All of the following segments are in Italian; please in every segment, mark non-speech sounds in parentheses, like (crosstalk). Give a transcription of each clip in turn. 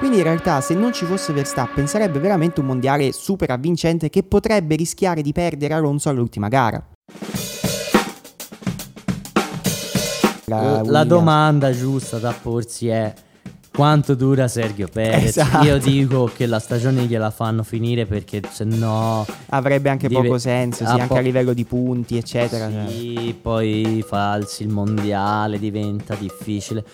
Quindi in realtà se non ci fosse Verstappen sarebbe veramente un mondiale super avvincente che potrebbe rischiare di perdere Alonso all'ultima gara. La, la domanda giusta da porsi è quanto dura Sergio Perez? Esatto. Io dico che la stagione gliela fanno finire perché se no avrebbe anche Dive- poco senso, sì, ah, anche po- a livello di punti, eccetera. cioè. sì, poi falsi il mondiale diventa difficile.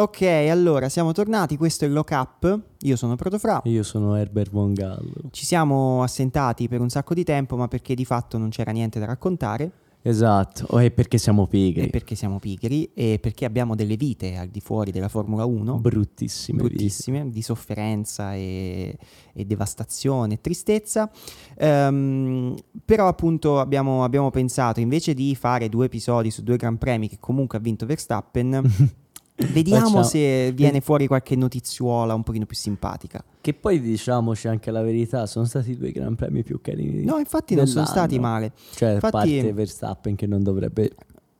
Ok, allora siamo tornati, questo è il Lock Up, io sono Protofra. Io sono Herbert Von Gallo. Ci siamo assentati per un sacco di tempo, ma perché di fatto non c'era niente da raccontare, Esatto, è perché siamo e pigri. perché siamo pigri, e perché abbiamo delle vite al di fuori della Formula 1, Bruttissime. vite. bruttissime, di sofferenza e, e devastazione e tristezza. Ehm, però appunto abbiamo, abbiamo pensato, invece di fare due episodi su due Gran Premi che comunque ha vinto Verstappen, (laughs) vediamo Facciamo- se viene fuori qualche notiziuola un pochino più simpatica. Che poi diciamoci anche la verità, sono stati i due gran premi più carini. No, infatti non sono stati male. Cioè, a infatti- parte Verstappen che non dovrebbe...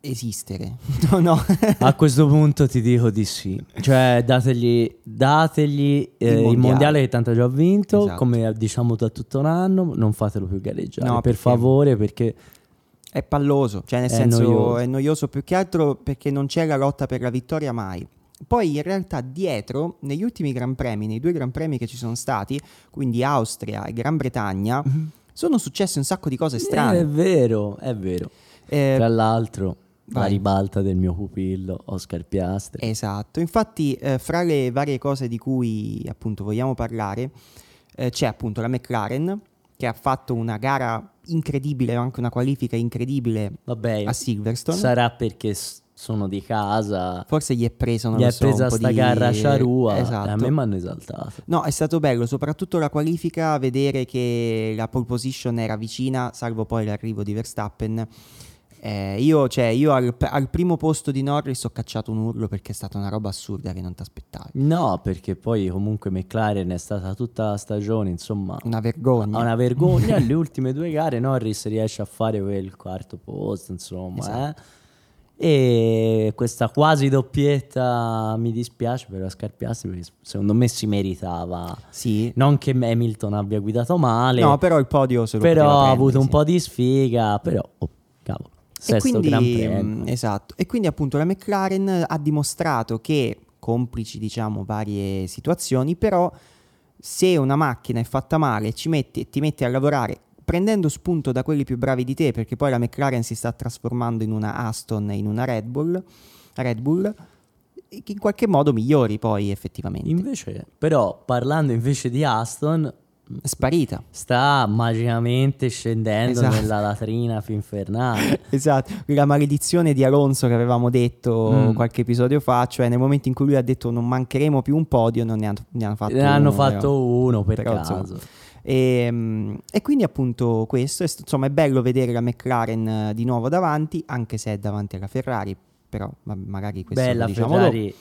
Esistere. (laughs) No, no. A questo punto ti dico di sì. Cioè, dategli, dategli eh, il, mondiale. mondiale. che tanto ha già vinto, Esatto. come diciamo da tutto l'anno, non fatelo più gareggiare, No, per perché- favore, perché È palloso, cioè nel È senso noioso. è noioso più che altro perché non c'è la lotta per la vittoria mai. Poi in realtà dietro, negli ultimi Gran Premi, nei due Gran Premi che ci sono stati, quindi Austria e Gran Bretagna, sono successe un sacco di cose Eh, è strane. vero, è vero. Eh, Tra l'altro, la vai. ribalta del mio pupillo, Oscar Piastri. esatto, infatti eh, fra le varie cose di cui appunto vogliamo parlare eh, c'è appunto la McLaren che ha fatto una gara incredibile, anche una qualifica incredibile Vabbè, a Silverstone. sarà perché sono di casa. Forse gli è preso, non Gli è so, presa sta di- garra sciarua. Esatto. A me mi hanno esaltato. No, è stato bello, soprattutto la qualifica, vedere che la pole position era vicina, salvo poi l'arrivo di Verstappen. Eh, io, cioè, io al, al primo posto di Norris ho cacciato un urlo perché è stata una roba assurda che non ti aspettavi. No, perché poi comunque McLaren è stata tutta la stagione, insomma, Una vergogna. una vergogna. (laughs) Le ultime due gare Norris riesce a fare quel quarto posto, insomma. Esatto. eh. E questa quasi doppietta mi dispiace per la Scarpiastri perché secondo me si meritava. Sì. Non che Hamilton abbia guidato male, No, però il podio se lo però ha avuto un sì. po' di sfiga, però, oh, cavolo, E sesto quindi, Gran Premio. mm, esatto. E quindi appunto la McLaren ha dimostrato che, complici diciamo varie situazioni, però se una macchina è fatta male ci metti, ti metti a lavorare prendendo spunto da quelli più bravi di te, perché poi la McLaren si sta trasformando in una Aston e in una Red Bull, Red Bull e che in qualche modo migliori poi effettivamente. Invece, però, parlando invece di Aston, È sparita. sta magicamente scendendo Esatto. nella latrina più infernale. (laughs) Esatto, la maledizione di Alonso che avevamo detto Mm. qualche episodio fa, cioè nel momento in cui lui ha detto non mancheremo più un podio, non ne hanno, ne hanno fatto ne hanno uno, fatto però. uno per Però, caso. insomma, E, mm, e quindi appunto questo, insomma è bello vedere la McLaren eh, di nuovo davanti, anche se è davanti alla Ferrari, però ma- magari questo Bella lo diciamo Ferrari,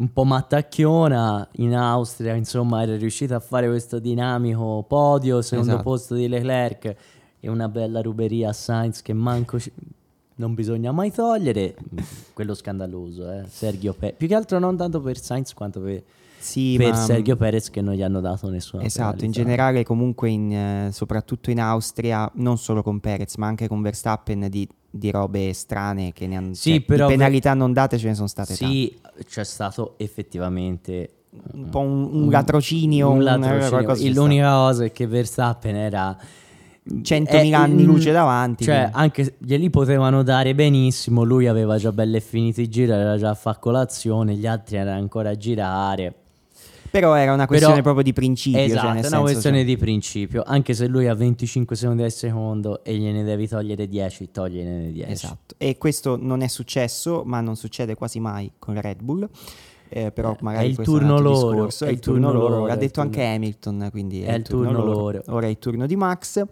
un po' mattacchiona in Austria, insomma, era riuscita a fare questo dinamico podio, secondo Esatto. posto di Leclerc e una bella ruberia a Sainz che manco ci- non bisogna mai togliere. Quello scandaloso, eh. Sergio Perez. Più che altro non tanto per Sainz quanto per. Sì, per ma- Sergio Perez che non gli hanno dato nessuna Esatto, in generale comunque in, eh, soprattutto in Austria, non solo con Perez, ma anche con Verstappen di, di robe strane che ne hanno Sì, cioè, però- penalità non date ce ne sono state tante. Sì, c'è stato effettivamente Un po' un, un latrocinio, un un- latrocinio. L'unica cosa è che Verstappen era 100.000 eh, anni mm, luce davanti. Cioè, quindi- anche glieli potevano dare benissimo. Lui aveva già belle finito i giri, era già a fa colazione, gli altri erano ancora a girare. Però era una questione Però- proprio di principio. cioè, esatto, nel è una senso, questione cioè- di principio. Anche se lui ha 25 secondi al secondo e gliene devi togliere 10, togliene 10. Esatto. E questo non è successo, ma non succede quasi mai con la Red Bull. Eh, però magari è il turno altro loro, discorso. È il turno loro. L'ha è il detto turno- anche Hamilton, quindi È il turno loro. Ora è il turno di Max.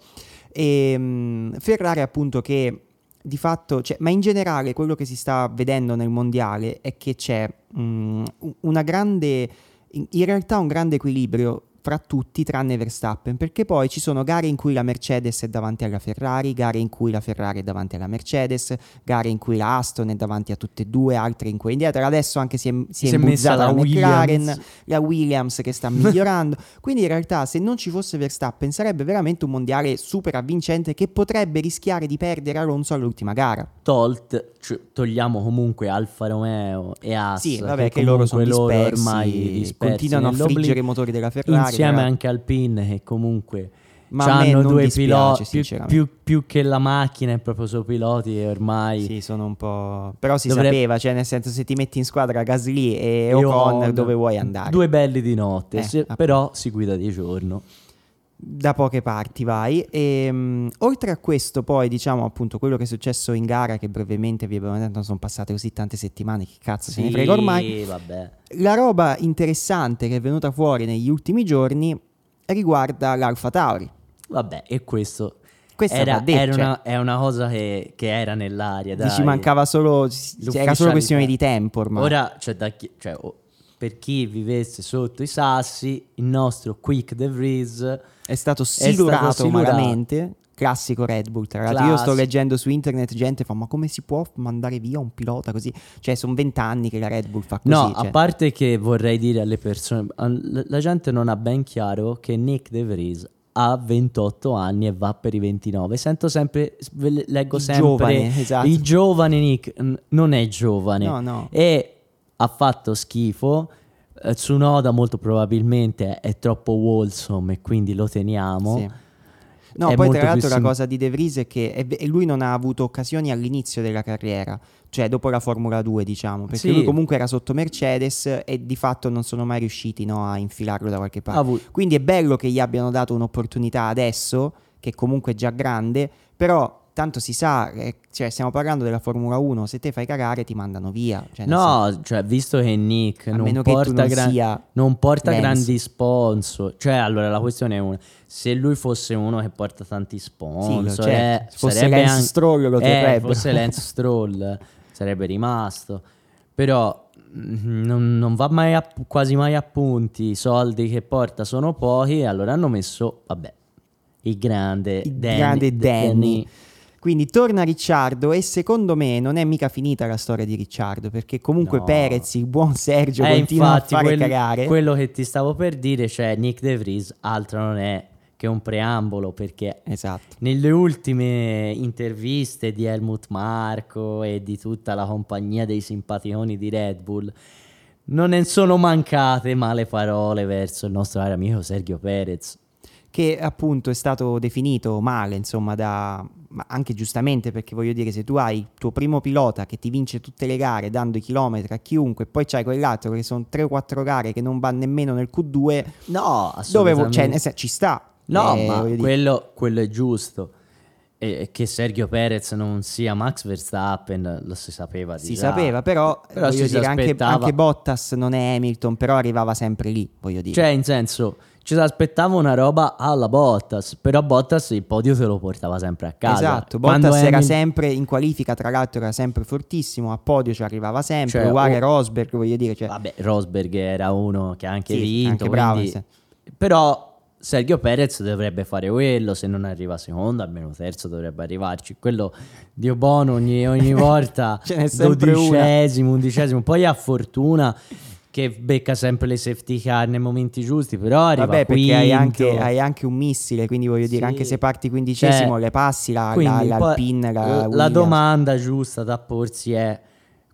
E mh, Ferrari appunto che di fatto, cioè, ma in generale quello che si sta vedendo nel mondiale è che c'è mh, una grande, in realtà un grande equilibrio fra tutti tranne Verstappen, perché poi ci sono gare in cui la Mercedes è davanti alla Ferrari, gare in cui la Ferrari è davanti alla Mercedes, gare in cui la Aston è davanti a tutte e due, altre in cui è indietro. Adesso anche si è, si è, Si è messa imbuzzata la la McLaren, Williams. la Williams che sta (laughs) migliorando. Quindi in realtà se non ci fosse Verstappen sarebbe veramente un mondiale super avvincente che potrebbe rischiare di perdere Alonso all'ultima gara. Tolt, cioè, togliamo comunque Alfa Romeo e Haas. Sì, vabbè, che, loro sono loro dispersi, ormai dispersi continuano a friggere i motori della Ferrari. Insieme però- anche Alpine che comunque Ma hanno due dispiace, piloti, più, più- più che la macchina è proprio sui piloti e ormai... Sì, sono un po'. Però si Dovrebbe- sapeva, cioè, nel senso, se ti metti in squadra Gasly e E Ocon, Ocon, dove vuoi andare? Due belli di notte, Eh, se- però si guida di giorno. Da poche parti vai. E, mh, oltre a questo, poi, diciamo appunto quello che è successo in gara, che brevemente vi abbiamo detto, sono passate così tante settimane, che cazzo se ne frega ormai. vabbè. La roba interessante che è venuta fuori negli ultimi giorni riguarda l'Alfa Tauri. Vabbè, e questo Questa era, va detta, era cioè, una, è una cosa che, che era nell'aria. Dai. dici, mancava solo. era solo questione di tempo ormai. Ora, cioè, da chi- cioè, oh, per chi vivesse sotto i sassi, il nostro Quick De Vries È stato stato silurato malamente. Classico Red Bull. Tra l'altro, io sto leggendo su internet gente fa: Ma come si può mandare via un pilota così? Cioè, sono vent'anni che la Red Bull fa così. No, cioè. a parte che vorrei dire alle persone, la gente non ha ben chiaro che Nick De Vries ha 28 anni e va per i 29. Sento sempre, leggo sempre giovane, esatto. il giovane Nick, non è giovane No, no. e ha fatto schifo. Eh, Tsunoda molto probabilmente è troppo wholesome e quindi lo teniamo. Sì. No, È poi tra l'altro più la sim- cosa di De Vries è che è- lui non ha avuto occasioni all'inizio della carriera, cioè dopo la Formula 2 diciamo, perché Sì. lui comunque era sotto Mercedes e di fatto non sono mai riusciti no, a infilarlo da qualche parte. Avu- Quindi è bello che gli abbiano dato un'opportunità adesso, che comunque è già grande, però tanto si sa, eh, cioè stiamo parlando della Formula 1, se te fai cagare ti mandano via. Cioè, nel senso, No, cioè, visto che Nick non meno che porta, non gran- non porta grandi sponsor, cioè, allora la questione è una: se lui fosse uno che porta tanti sponsor, certo. eh, Se fosse sarebbe Lance anche- Stroll lo eh, fosse (laughs) Lance Stroll, sarebbe rimasto. Però mm, non, non va mai a- quasi mai a punti. I soldi che porta sono pochi. E allora hanno messo, vabbè, il grande il Danny. grande Danny. Danny. Quindi torna Ricciardo e secondo me non è mica finita la storia di Ricciardo perché comunque No. Perez, il buon Sergio, Eh, continua infatti, a fare quel- cagare. quello che ti stavo per dire, cioè Nick De Vries, altro non è che un preambolo perché Esatto. nelle ultime interviste di Helmut Marco e di tutta la compagnia dei simpaticoni di Red Bull non ne sono mancate male parole verso il nostro amico Sergio Perez. Che appunto è stato definito male, insomma, da ma anche giustamente perché voglio dire, se tu hai il tuo primo pilota che ti vince tutte le gare dando i chilometri a chiunque, poi c'hai quell'altro che sono 3 o 4 gare che non va nemmeno nel Q2, No, dove assolutamente. cioè, nel senso, ci sta. No, Eh, ma quello, quello è giusto. E che Sergio Perez non sia Max Verstappen lo si sapeva si già. sapeva, però, Però voglio ci si dire, anche, anche Bottas non è Hamilton, però arrivava sempre lì, voglio dire. Cioè, in senso, ci si aspettava una roba alla Bottas, però Bottas il podio te lo portava sempre a casa. Esatto, Quando Bottas era Hamil- sempre in qualifica, tra l'altro era sempre fortissimo, a podio ci arrivava sempre, Cioè, uguale oh- Rosberg, voglio dire, cioè, Vabbè, Rosberg era uno che ha anche Sì, vinto, anche bravo, quindi- sì. Però Sergio Perez dovrebbe fare quello, se non arriva secondo, almeno terzo dovrebbe arrivarci. Quello Dio buono ogni, ogni (laughs) volta dodicesimo, undicesimo, poi ha fortuna che becca sempre le safety car nei momenti giusti, però arriva Vabbè, perché hai anche, hai anche un missile, quindi voglio dire, Sì. anche se parti quindicesimo, Cioè, le passi la, la, l'Alpine, la, la, domanda giusta da porsi è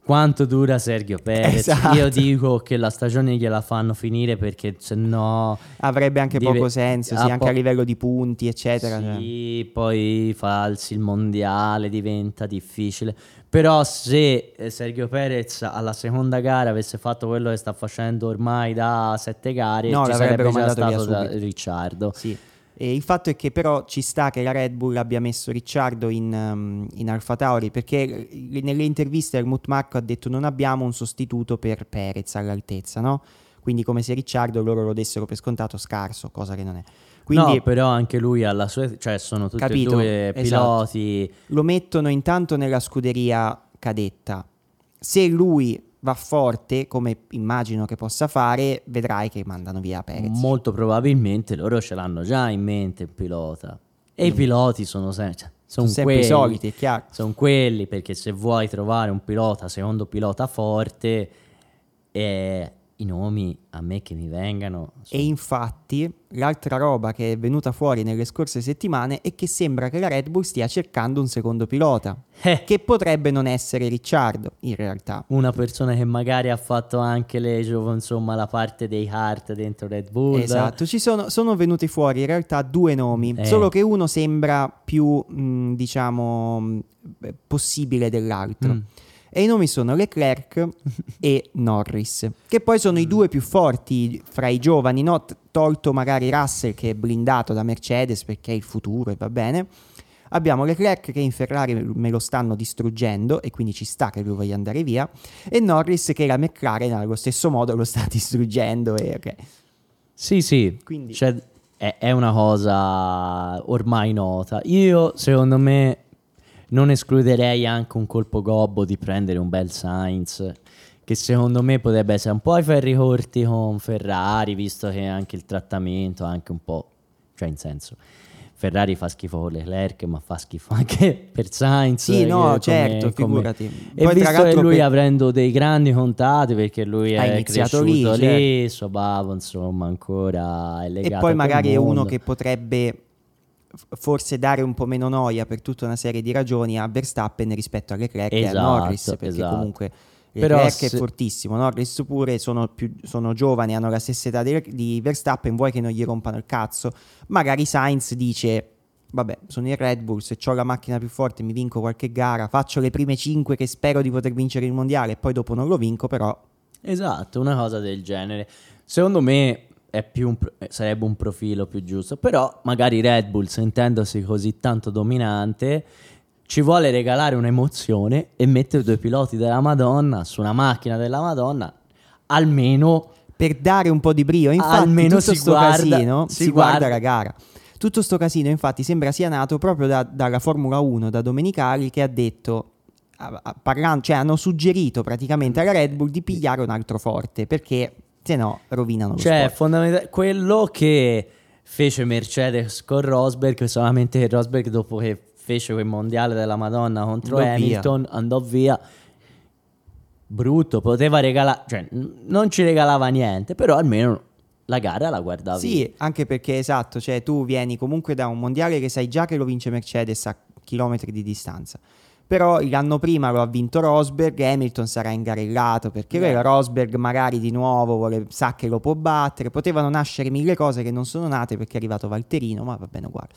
quanto dura Sergio Perez? Esatto. Io dico che la stagione gliela fanno finire perché se no avrebbe anche Deve- poco senso, sì, ah, anche po- a livello di punti, eccetera. cioè. sì, poi falsi il mondiale diventa difficile. Però se eh, Sergio Perez alla seconda gara avesse fatto quello che sta facendo ormai da sette gare, No, ci sarebbe già stato da. Ricciardo. Sì. E il fatto è che però ci sta che la Red Bull abbia messo Ricciardo in, um, in Alfa Tauri perché eh, nelle interviste Helmut Marko ha detto non abbiamo un sostituto per Perez all'altezza, no? Quindi come se Ricciardo loro lo dessero per scontato scarso, cosa che non è. Quindi no, però anche lui alla sua, cioè sono tutti Capito, e due esatto. piloti. lo mettono intanto nella scuderia cadetta. Se lui va forte, come immagino che possa fare, vedrai che mandano via Perez. Molto probabilmente loro ce l'hanno già in mente il pilota. E mm. i piloti sono, se- cioè, sono, sempre quelli, i soliti, è chiaro. Sono quelli perché se vuoi trovare un pilota, secondo pilota forte, eh, i nomi a me che mi vengano. Sono... E infatti l'altra roba che è venuta fuori nelle scorse settimane è che sembra che la Red Bull stia cercando un secondo pilota, eh. che potrebbe non essere Ricciardo in realtà. Una persona che magari ha fatto anche le, insomma, la parte dei Hart dentro Red Bull. Esatto, ci sono, sono venuti fuori in realtà due nomi, eh. solo che uno sembra più, mh, diciamo, possibile dell'altro. Mm e i nomi sono Leclerc e Norris, che poi sono i due più forti fra i giovani, no? tolto magari Russell che è blindato da Mercedes perché è il futuro e va bene. Abbiamo Leclerc che in Ferrari me lo stanno distruggendo e quindi ci sta che lui voglia andare via e Norris che la McLaren allo stesso modo lo sta (laughs) distruggendo e ok. Sì, sì, quindi... Cioè, è, è una cosa ormai nota. Io, secondo me, non escluderei anche un colpo gobbo di prendere un bel Sainz che secondo me potrebbe essere un po' ai ferri corti con Ferrari visto che anche il trattamento anche un po' cioè in senso Ferrari fa schifo con Leclerc ma fa schifo anche per Sainz sì no come, certo figurati come... e visto che lui per... avendo dei grandi contati perché lui ha è iniziato lì, lì certo. suo babbo insomma ancora è legato e poi magari è uno che potrebbe forse dare un po' meno noia per tutta una serie di ragioni a Verstappen rispetto a Leclerc esatto, e a esatto, Norris, perché esatto. comunque Leclerc se... è fortissimo, Norris pure sono, più, sono giovani, hanno la stessa età di, di Verstappen, vuoi che non gli rompano il cazzo? Magari Sainz dice vabbè, sono il Red Bull, se ho la macchina più forte mi vinco qualche gara, faccio le prime 5 che spero di poter vincere il mondiale e poi dopo non lo vinco, però... Esatto, una cosa del genere. Secondo me un, eh, sarebbe un profilo più giusto. Però magari Red Bull, sentendosi così tanto dominante, ci vuole regalare un'emozione e mettere due piloti della Madonna su una macchina della Madonna, almeno per dare un po' di brio. Infatti, almeno tutto si guarda, casino si, si guarda. guarda la gara. Tutto sto casino, infatti, sembra sia nato proprio da, dalla Formula 1, da Domenicali, che ha detto. Parlando, cioè hanno suggerito praticamente alla Red Bull di pigliare un altro forte perché se no rovinano cioè, fondamentalmente quello che fece Mercedes con Rosberg, solamente Rosberg dopo che fece quel mondiale della Madonna contro andò Hamilton, via. andò via. Brutto, poteva regalare, cioè non ci regalava niente, però almeno la gara la guardavi. Sì, anche perché esatto, cioè tu vieni comunque da un mondiale che sai già che lo vince Mercedes a chilometri di distanza però l'anno prima lo ha vinto Rosberg Hamilton sarà ingarellato perché yeah. Rosberg magari di nuovo vuole, sa che lo può battere. Potevano nascere mille cose che non sono nate perché è arrivato Valterino ma va bene uguale.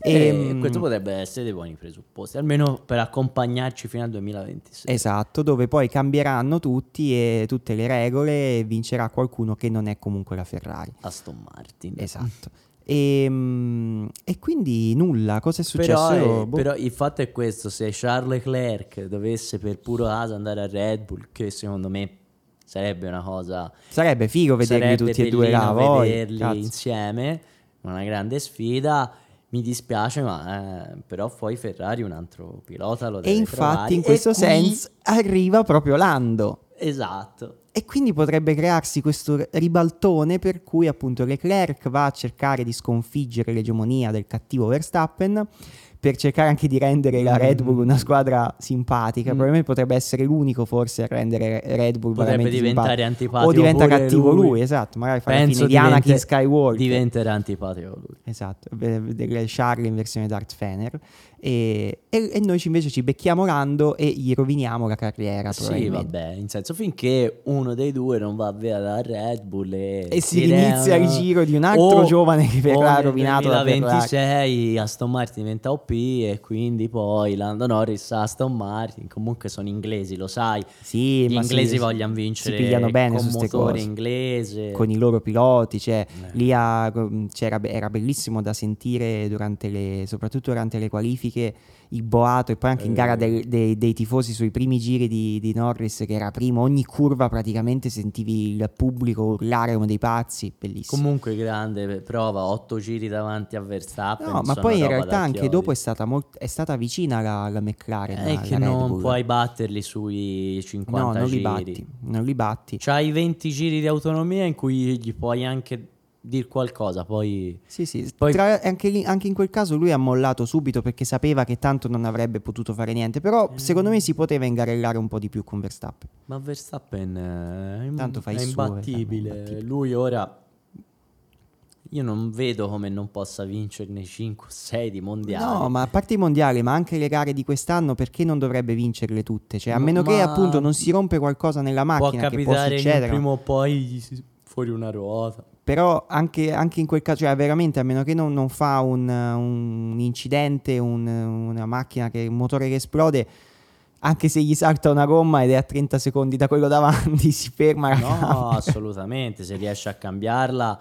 E, e ehm, questo potrebbe essere dei buoni presupposti almeno per accompagnarci fino al 2026 esatto dove poi cambieranno tutti e tutte le regole e vincerà qualcuno che non è comunque la Ferrari. Aston Martin. Esatto e, ehm, e, quindi nulla, cosa è successo? Però, è, boh. però, il fatto è questo: se Charles Leclerc dovesse per puro caso andare a Red Bull, che secondo me sarebbe una cosa. Sarebbe figo vederli tutti e due là, vederli Cazzo. insieme, una grande sfida. Mi dispiace, ma eh, però poi Ferrari un altro pilota lo deve E infatti, trovare. in questo qui... senso, arriva proprio Lando. Esatto. E quindi potrebbe crearsi questo ribaltone per cui appunto Leclerc va a cercare di sconfiggere l'egemonia del cattivo Verstappen per cercare anche di rendere la Red Bull una squadra simpatica. Mm. Probabilmente potrebbe essere l'unico forse a rendere Red Bull potrebbe diventare antipatico. O diventa cattivo lui. lui. esatto. Magari fa Penso la fine di Anakin Skywalker. Diventerà antipatico lui. Esatto. Charlie in versione Darth Fener. E, e, e, noi invece ci becchiamo Lando e gli roviniamo la carriera. Sì, vabbè, in senso finché uno dei due non va via da Red Bull e, e si inizia il giro di un altro o, giovane che verrà rovinato da 2026 Aston Martin diventa OP e quindi poi Lando Norris Aston Martin comunque sono inglesi lo sai sì, gli inglesi si, vogliono vincere si pigliano bene con motore inglese con i loro piloti cioè eh. lì a, era bellissimo da sentire durante le soprattutto durante le qualifiche che il boato e poi anche in Eh. gara del- dei, dei tifosi sui primi giri di, di Norris che era primo, ogni curva praticamente sentivi il pubblico urlare come dei pazzi, bellissimo. Comunque grande prova, otto giri davanti a Verstappen. No, ma poi in realtà anche dopo è stata, molt- è stata vicina la, la McLaren. È alla che Red non puoi batterli sui 50 No, non li giri. batti, non li batti. C'hai 20 giri di autonomia in cui gli puoi anche dire qualcosa, poi... Sì, sì. Poi- Tra- anche, lì- anche in quel caso lui ha mollato subito perché sapeva che tanto non avrebbe potuto fare niente. Però Eh. secondo me si poteva ingarellare un po' di più con Verstappen. Ma Verstappen eh, è, Tanto fa il è suo, imbattibile. è imbattibile. Lui ora... Io non vedo come non possa vincerne 5 o 6 di mondiali. No, ma a parte i mondiali, ma anche le gare di quest'anno, perché non dovrebbe vincerle tutte? Cioè, a Ma- meno che ma- appunto non si rompe qualcosa nella può macchina, che può capitare che succedere. prima o poi fuori una ruota. Però anche, anche in quel caso, cioè veramente a meno che non, non fa un, un incidente, un- una macchina, che, un motore che esplode, anche se gli salta una gomma ed è a 30 secondi da quello davanti, (laughs) si ferma No, gamma. assolutamente, se riesce a cambiarla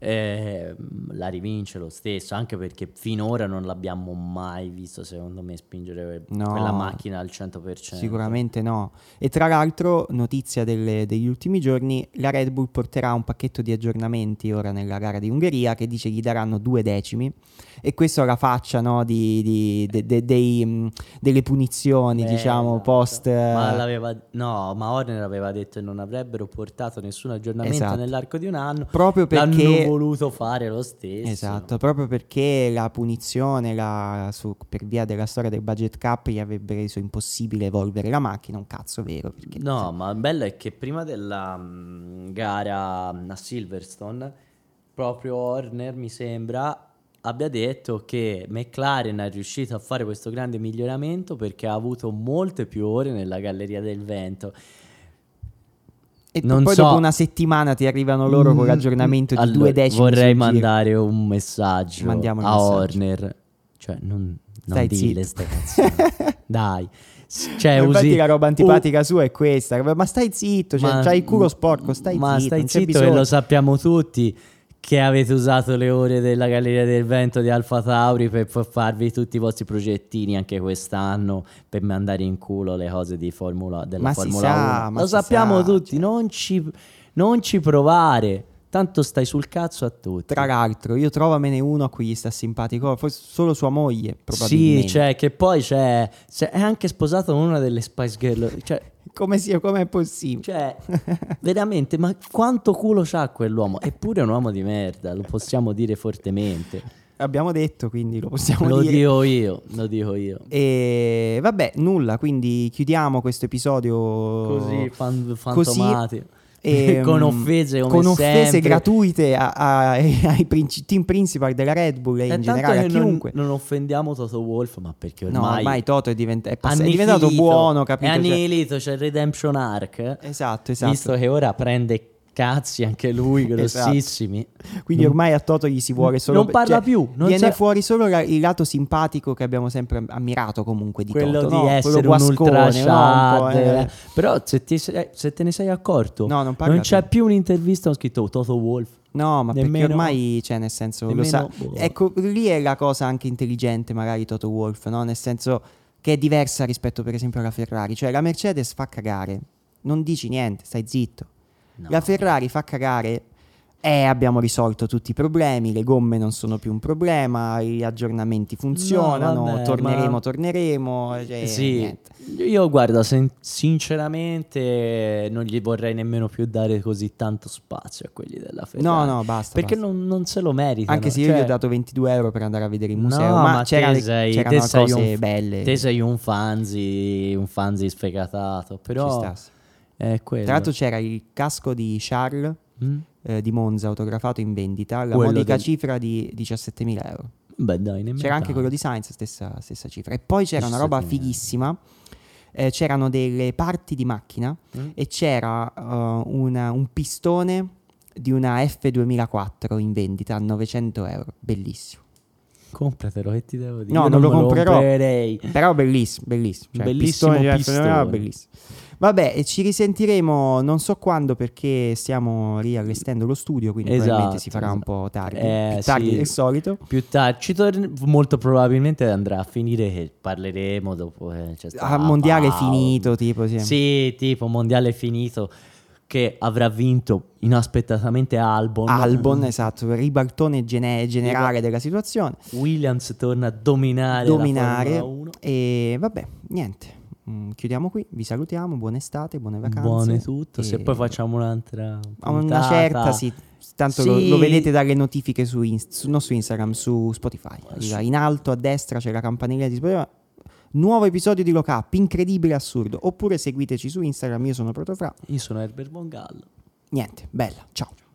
eh, la rivince lo stesso, anche perché finora non l'abbiamo mai visto, secondo me, spingere No. quella macchina al 100%. Sicuramente no. E tra l'altro, notizia delle- degli ultimi giorni, la Red Bull porterà un pacchetto di aggiornamenti ora nella gara di Ungheria che dice gli daranno due decimi e questo alla faccia no, di, di- de- de- dei, mh, delle punizioni, Eh, diciamo, esatto. post... Ma eh, l'aveva, no, ma Horner aveva detto che non avrebbero portato nessun aggiornamento Esatto. nell'arco di un anno. proprio perché... voluto fare lo stesso. Esatto, proprio perché la punizione la- su- per via della storia del budget cap gli avrebbe reso impossibile evolvere la macchina, un cazzo vero. Perché, No, ma il bello è che prima della mm, gara mm, a Silverstone, proprio Horner mi sembra abbia detto che McLaren è riuscito a fare questo grande miglioramento perché ha avuto molte più ore nella galleria del vento. E non poi so- dopo una settimana ti arrivano loro con Mm, l'aggiornamento di allora, due decimi. Vorrei sul giro. mandare un messaggio Mandiamo a messaggio. Horner. Cioè, non, non Stai dille zitto. ste. (laughs) Dai. Cioè, Ma infatti usi- la roba antipatica sua è questa. Ma stai zitto, cioè, Ma- c'hai il culo sporco, stai ma zitto. stai non c'è zitto bisogno. lo sappiamo tutti che avete usato le ore della Galleria del Vento di Alfa Tauri per fa- farvi tutti i vostri progettini anche quest'anno per mandare in culo le cose di Formula, della Ma Formula sa, 1. ma Lo sappiamo sa, tutti, cioè. non, ci, non ci provare. Tanto stai sul cazzo a tutti. Tra l'altro, io trovamene uno a cui gli sta simpatico, forse solo sua moglie, Sì, probabilmente. cioè che poi c'è, c'è- è anche sposato con una delle Spice Girl. Cioè, Come sia, come è possibile? Cioè, veramente, ma quanto culo c'ha quell'uomo? Eppure è un uomo di merda, lo possiamo dire fortemente. Abbiamo detto, quindi lo possiamo Lo dire. dico io, lo dico io. E vabbè, nulla, quindi chiudiamo questo episodio Così, fan- così, fantomati. ehm, (laughs) con offese con offese gratuite a- a- (laughs) ai princi- team principal della Red Bull e E in generale a che non, chiunque. non offendiamo Toto Wolf, ma perché no, ormai, ormai Toto è, divent- è pass- è diventato buono, capito? È Cioè- annichilito, c'è il Redemption Arc. eh. esatto, esatto. Visto che ora prende cazzi anche lui, (laughs) Esatto. grossissimi. Quindi Non- ormai a Toto gli si vuole solo... non parla cioè, più, non viene c'è- fuori solo il lato simpatico che abbiamo sempre ammirato comunque di quello Toto, di no? Quello essere un guascone, ultra no? Un shad. eh. Però se, ti sei- se te ne sei accorto, No, non parla c'è più. più un'intervista, ho scritto Toto Wolf. No, ma perché Nemmeno- ormai, cioè, nel senso, lo nemmeno- sa. boh. Ecco, lì è la cosa anche intelligente, magari Toto Wolf, no? Nel senso che è diversa rispetto, per esempio, alla Ferrari. Cioè, la Mercedes fa cagare, non dici niente, stai zitto. No. La Ferrari fa cagare. Eh, abbiamo risolto tutti i problemi, le gomme non sono più un problema, gli aggiornamenti funzionano, vabbè, torneremo, ma- torneremo. cioè, sì, niente. io guarda, sen- sinceramente non gli vorrei nemmeno più dare così tanto spazio a quelli della Ferrari. No, no, basta. Perché basta. non, non se lo meritano. Anche se io cioè- gli ho dato 22 euro per andare a vedere il No, museo, ma, ma c'era- te sei- c'erano cose un- belle. Te sei un fanzi, un fanzi sfegatato, Ci però sta. è quello. Tra l'altro c'era il casco di Charles Mm? eh, di Monza autografato in vendita, la Quello modica del- cifra di 17.000 euro. Beh, dai, nemmeno C'era anche quello di Sainz, stessa, stessa cifra. E poi c'era una roba 17.000. fighissima. eh, c'erano delle parti di macchina Mm? e c'era eh, una- un pistone di una F2004 in vendita a 900 euro. Bellissimo. Compratelo, che ti devo dire? No, Io non lo comprerò. comprerei. Però bellissimo, bellissimo. Cioè, Bellissimo pistone pistone. Bellissimo. Vabbè, ci risentiremo non so quando perché stiamo riallestendo lo studio, quindi Esatto, probabilmente si farà un esatto. po' tardi, Eh, più tardi sì. del solito. Più tardi, ci torn- molto probabilmente andrà a finire che parleremo dopo c'è stata Ah, mondiale pausa. finito, tipo, sì. Sì, tipo mondiale finito che avrà vinto inaspettatamente Albon. Albon, esatto, ribaltone gene- generale della situazione. Williams torna a dominare, dominare. Formula 1. E vabbè, niente. Mm, chiudiamo qui, vi salutiamo, buona estate, buone vacanze. Buone tutto. Se E poi facciamo un'altra a una puntata, certa, sì. Tanto lo, Sì. lo vedete dalle notifiche su, Inst- su- non su Instagram, su Spotify. Su- In alto a destra c'è la campanella di Spotify. Nuovo episodio di Lock Up, incredibile, assurdo. Oppure seguiteci su Instagram, io sono Protofra. Io sono Herbert Von Gallo. Niente, bella, ciao.